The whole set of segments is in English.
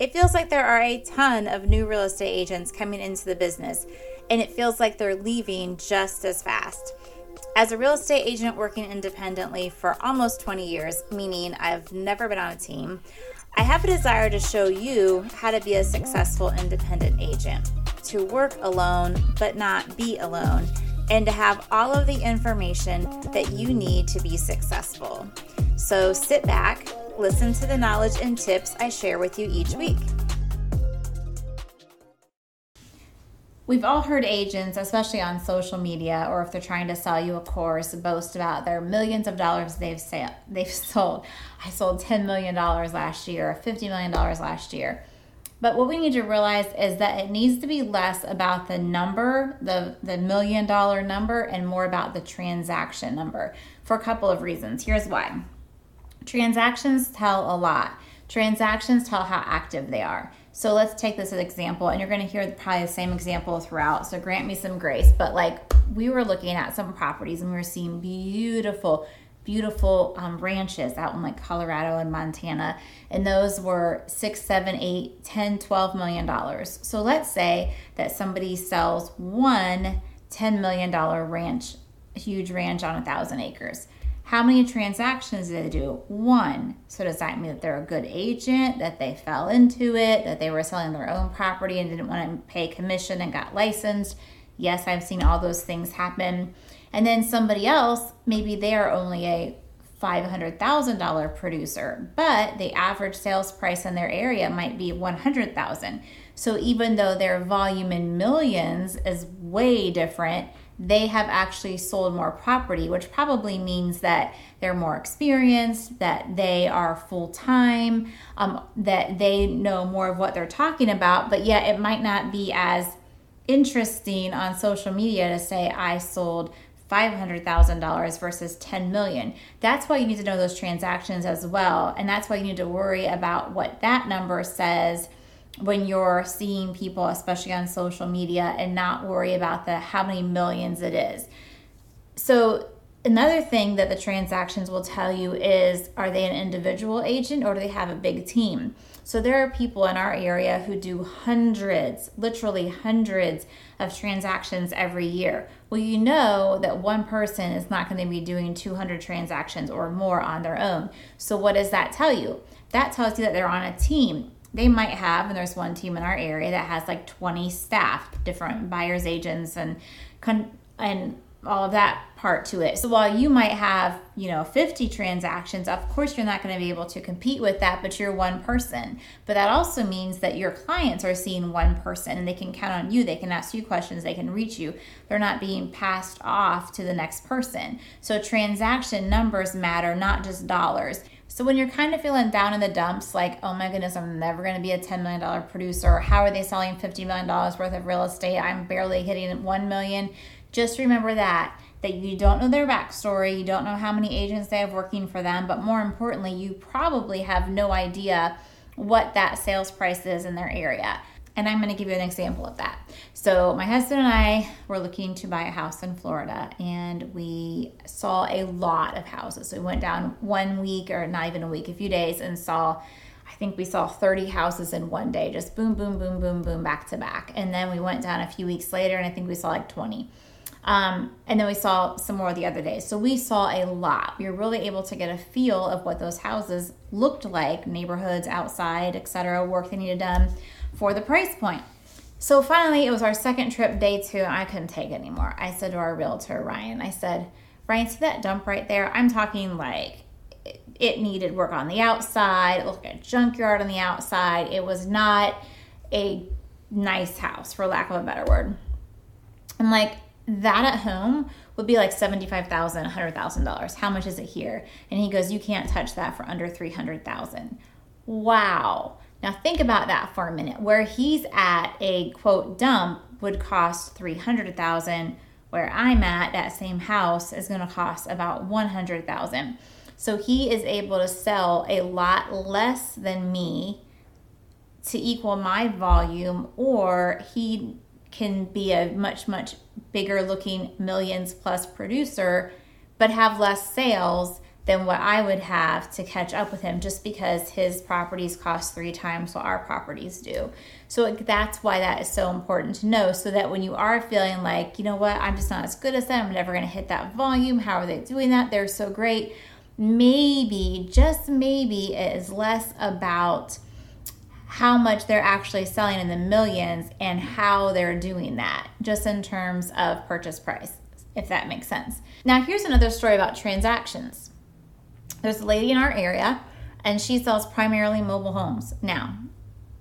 It feels like there are a ton of new real estate agents coming into the business, and it feels like they're leaving just as fast. As a real estate agent working independently for almost 20 years, meaning I've never been on a team, I have a desire to show you how to be a successful independent agent, to work alone but not be alone, and to have all of the information that you need to be successful. So sit back, listen to the knowledge and tips I share with you each week. We've all heard agents, especially on social media, or if they're trying to sell you a course, boast about their millions of dollars they've sa- they've sold. I sold ten million dollars last year, or fifty million dollars last year. But what we need to realize is that it needs to be less about the number, the the million dollar number, and more about the transaction number for a couple of reasons. Here's why. Transactions tell a lot. Transactions tell how active they are. So let's take this as an example, and you're going to hear probably the same example throughout. So grant me some grace. But like we were looking at some properties and we were seeing beautiful, beautiful um, ranches out in like Colorado and Montana. And those were six, seven, eight, 10, 12 million dollars. So let's say that somebody sells one $10 million ranch, huge ranch on a thousand acres. How many transactions did they do? One. So does that mean that they're a good agent, that they fell into it, that they were selling their own property and didn't want to pay commission and got licensed? Yes, I've seen all those things happen. And then somebody else, maybe they're only a $500,000 producer, but the average sales price in their area might be 100,000. So even though their volume in millions is way different, they have actually sold more property, which probably means that they're more experienced, that they are full time, um, that they know more of what they're talking about, but yet it might not be as interesting on social media to say, I sold $500,000 versus 10 million. That's why you need to know those transactions as well. And that's why you need to worry about what that number says when you're seeing people, especially on social media, and not worry about the how many millions it is. So another thing that the transactions will tell you is are they an individual agent or do they have a big team? So there are people in our area who do hundreds, literally hundreds of transactions every year. Well, you know that one person is not going to be doing 200 transactions or more on their own. So what does that tell you? That tells you that they're on a team they might have, and there's one team in our area that has like 20 staff, different mm. buyers agents, and con- and all of that part to it. So while you might have, you know, 50 transactions, of course you're not going to be able to compete with that, but you're one person. But that also means that your clients are seeing one person and they can count on you, they can ask you questions, they can reach you. They're not being passed off to the next person. So transaction numbers matter, not just dollars. So when you're kind of feeling down in the dumps, like, oh my goodness, I'm never going to be a $10 million producer. How are they selling $50 million worth of real estate? I'm barely hitting 1 million. Just remember that that you don't know their backstory, you don't know how many agents they have working for them, but more importantly, you probably have no idea what that sales price is in their area. And I'm going to give you an example of that. So, my husband and I were looking to buy a house in Florida, and we saw a lot of houses. So, we went down one week, or not even a week, a few days, and saw I think we saw 30 houses in one day, just boom, boom, boom, boom, boom, back to back. And then we went down a few weeks later, and I think we saw like 20. Um, and then we saw some more the other day. So we saw a lot. We were really able to get a feel of what those houses looked like, neighborhoods, outside, etc., work they needed done for the price point. So finally, it was our second trip, day two. I couldn't take it anymore. I said to our realtor, Ryan, I said, Ryan, see that dump right there? I'm talking like it needed work on the outside. It looked like a junkyard on the outside. It was not a nice house, for lack of a better word. I'm like, that at home would be like $75,000, $100,000. How much is it here? And he goes, You can't touch that for under 300000 Wow. Now think about that for a minute. Where he's at a quote dump would cost 300,000 where I'm at that same house is going to cost about 100,000. So he is able to sell a lot less than me to equal my volume or he can be a much much bigger looking millions plus producer but have less sales than what I would have to catch up with him just because his properties cost three times what our properties do. So that's why that is so important to know so that when you are feeling like, you know what, I'm just not as good as them, I'm never going to hit that volume. How are they doing that? They're so great. Maybe, just maybe, it is less about how much they're actually selling in the millions and how they're doing that, just in terms of purchase price, if that makes sense. Now, here's another story about transactions there's a lady in our area, and she sells primarily mobile homes. Now,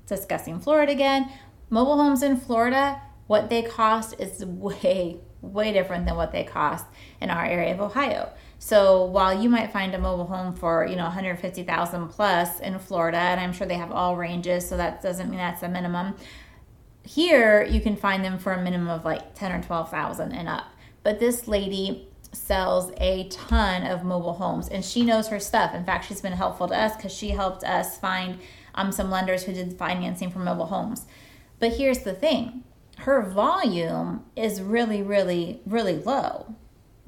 discussing Florida again, mobile homes in Florida, what they cost is way, way different than what they cost in our area of Ohio. So while you might find a mobile home for you know 150,000 plus in Florida, and I'm sure they have all ranges, so that doesn't mean that's the minimum. Here you can find them for a minimum of like 10 or 12,000 and up. But this lady sells a ton of mobile homes and she knows her stuff. In fact, she's been helpful to us because she helped us find um, some lenders who did financing for mobile homes. But here's the thing her volume is really, really, really low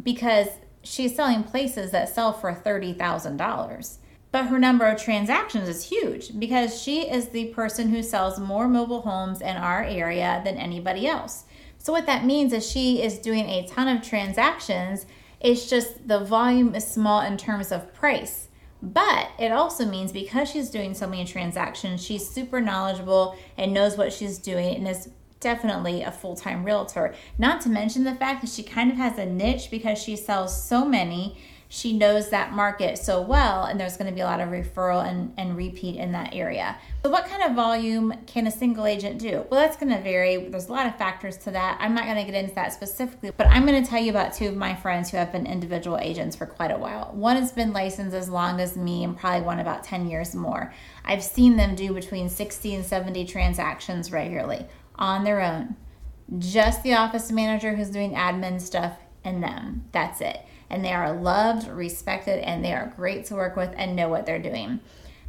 because she's selling places that sell for $30,000. But her number of transactions is huge because she is the person who sells more mobile homes in our area than anybody else. So, what that means is she is doing a ton of transactions. It's just the volume is small in terms of price. But it also means because she's doing so many transactions, she's super knowledgeable and knows what she's doing and is definitely a full time realtor. Not to mention the fact that she kind of has a niche because she sells so many she knows that market so well and there's going to be a lot of referral and, and repeat in that area. So what kind of volume can a single agent do? Well, that's going to vary. There's a lot of factors to that. I'm not going to get into that specifically, but I'm going to tell you about two of my friends who have been individual agents for quite a while. One has been licensed as long as me and probably one about 10 years more. I've seen them do between 60 and 70 transactions regularly on their own. Just the office manager who's doing admin stuff and them. That's it and they are loved, respected, and they are great to work with and know what they're doing.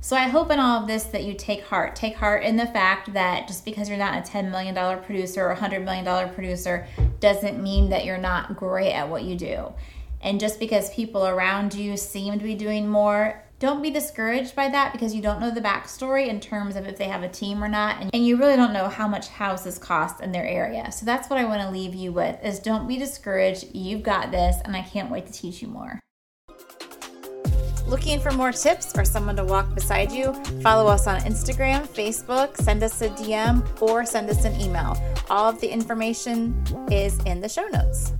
So I hope in all of this that you take heart. Take heart in the fact that just because you're not a $10 million producer or $100 million producer doesn't mean that you're not great at what you do. And just because people around you seem to be doing more don't be discouraged by that because you don't know the backstory in terms of if they have a team or not and, you really don't know how much houses cost in their area so that's what i want to leave you with is don't be discouraged you've got this and i can't wait to teach you more Looking for more tips or someone to walk beside you? Follow us on Instagram, Facebook, send us a DM, or send us an email. All of the information is in the show notes.